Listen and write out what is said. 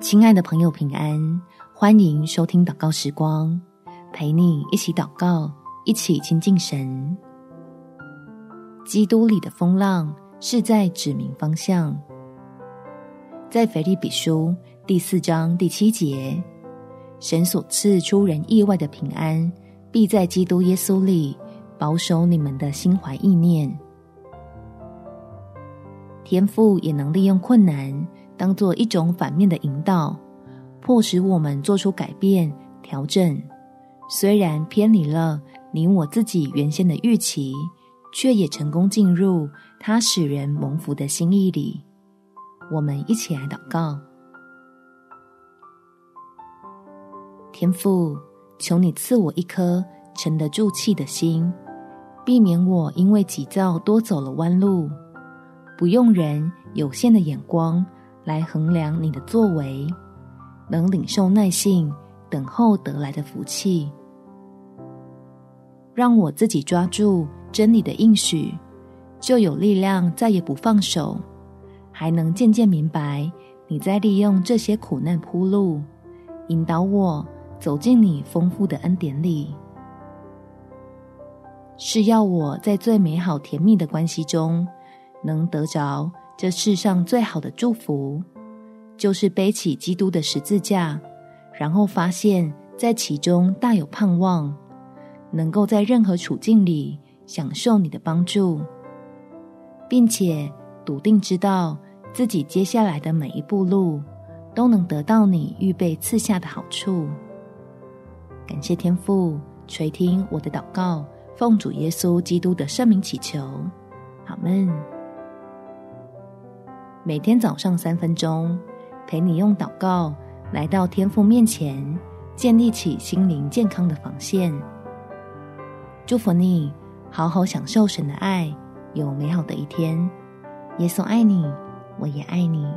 亲爱的朋友，平安！欢迎收听祷告时光，陪你一起祷告，一起亲近神。基督里的风浪是在指明方向。在腓立比书第四章第七节，神所赐出人意外的平安，必在基督耶稣里保守你们的心怀意念。天父也能利用困难，当做一种反面的引导，迫使我们做出改变、调整。虽然偏离了你我自己原先的预期，却也成功进入他使人蒙福的心意里。我们一起来祷告：天父，求你赐我一颗沉得住气的心，避免我因为急躁多走了弯路。不用人有限的眼光来衡量你的作为，能领受耐性等候得来的福气，让我自己抓住真理的应许，就有力量再也不放手，还能渐渐明白你在利用这些苦难铺路，引导我走进你丰富的恩典里，是要我在最美好甜蜜的关系中。能得着这世上最好的祝福，就是背起基督的十字架，然后发现，在其中大有盼望，能够在任何处境里享受你的帮助，并且笃定知道自己接下来的每一步路都能得到你预备赐下的好处。感谢天父垂听我的祷告，奉主耶稣基督的圣名祈求，阿们。每天早上三分钟，陪你用祷告来到天父面前，建立起心灵健康的防线。祝福你，好好享受神的爱，有美好的一天。耶稣爱你，我也爱你。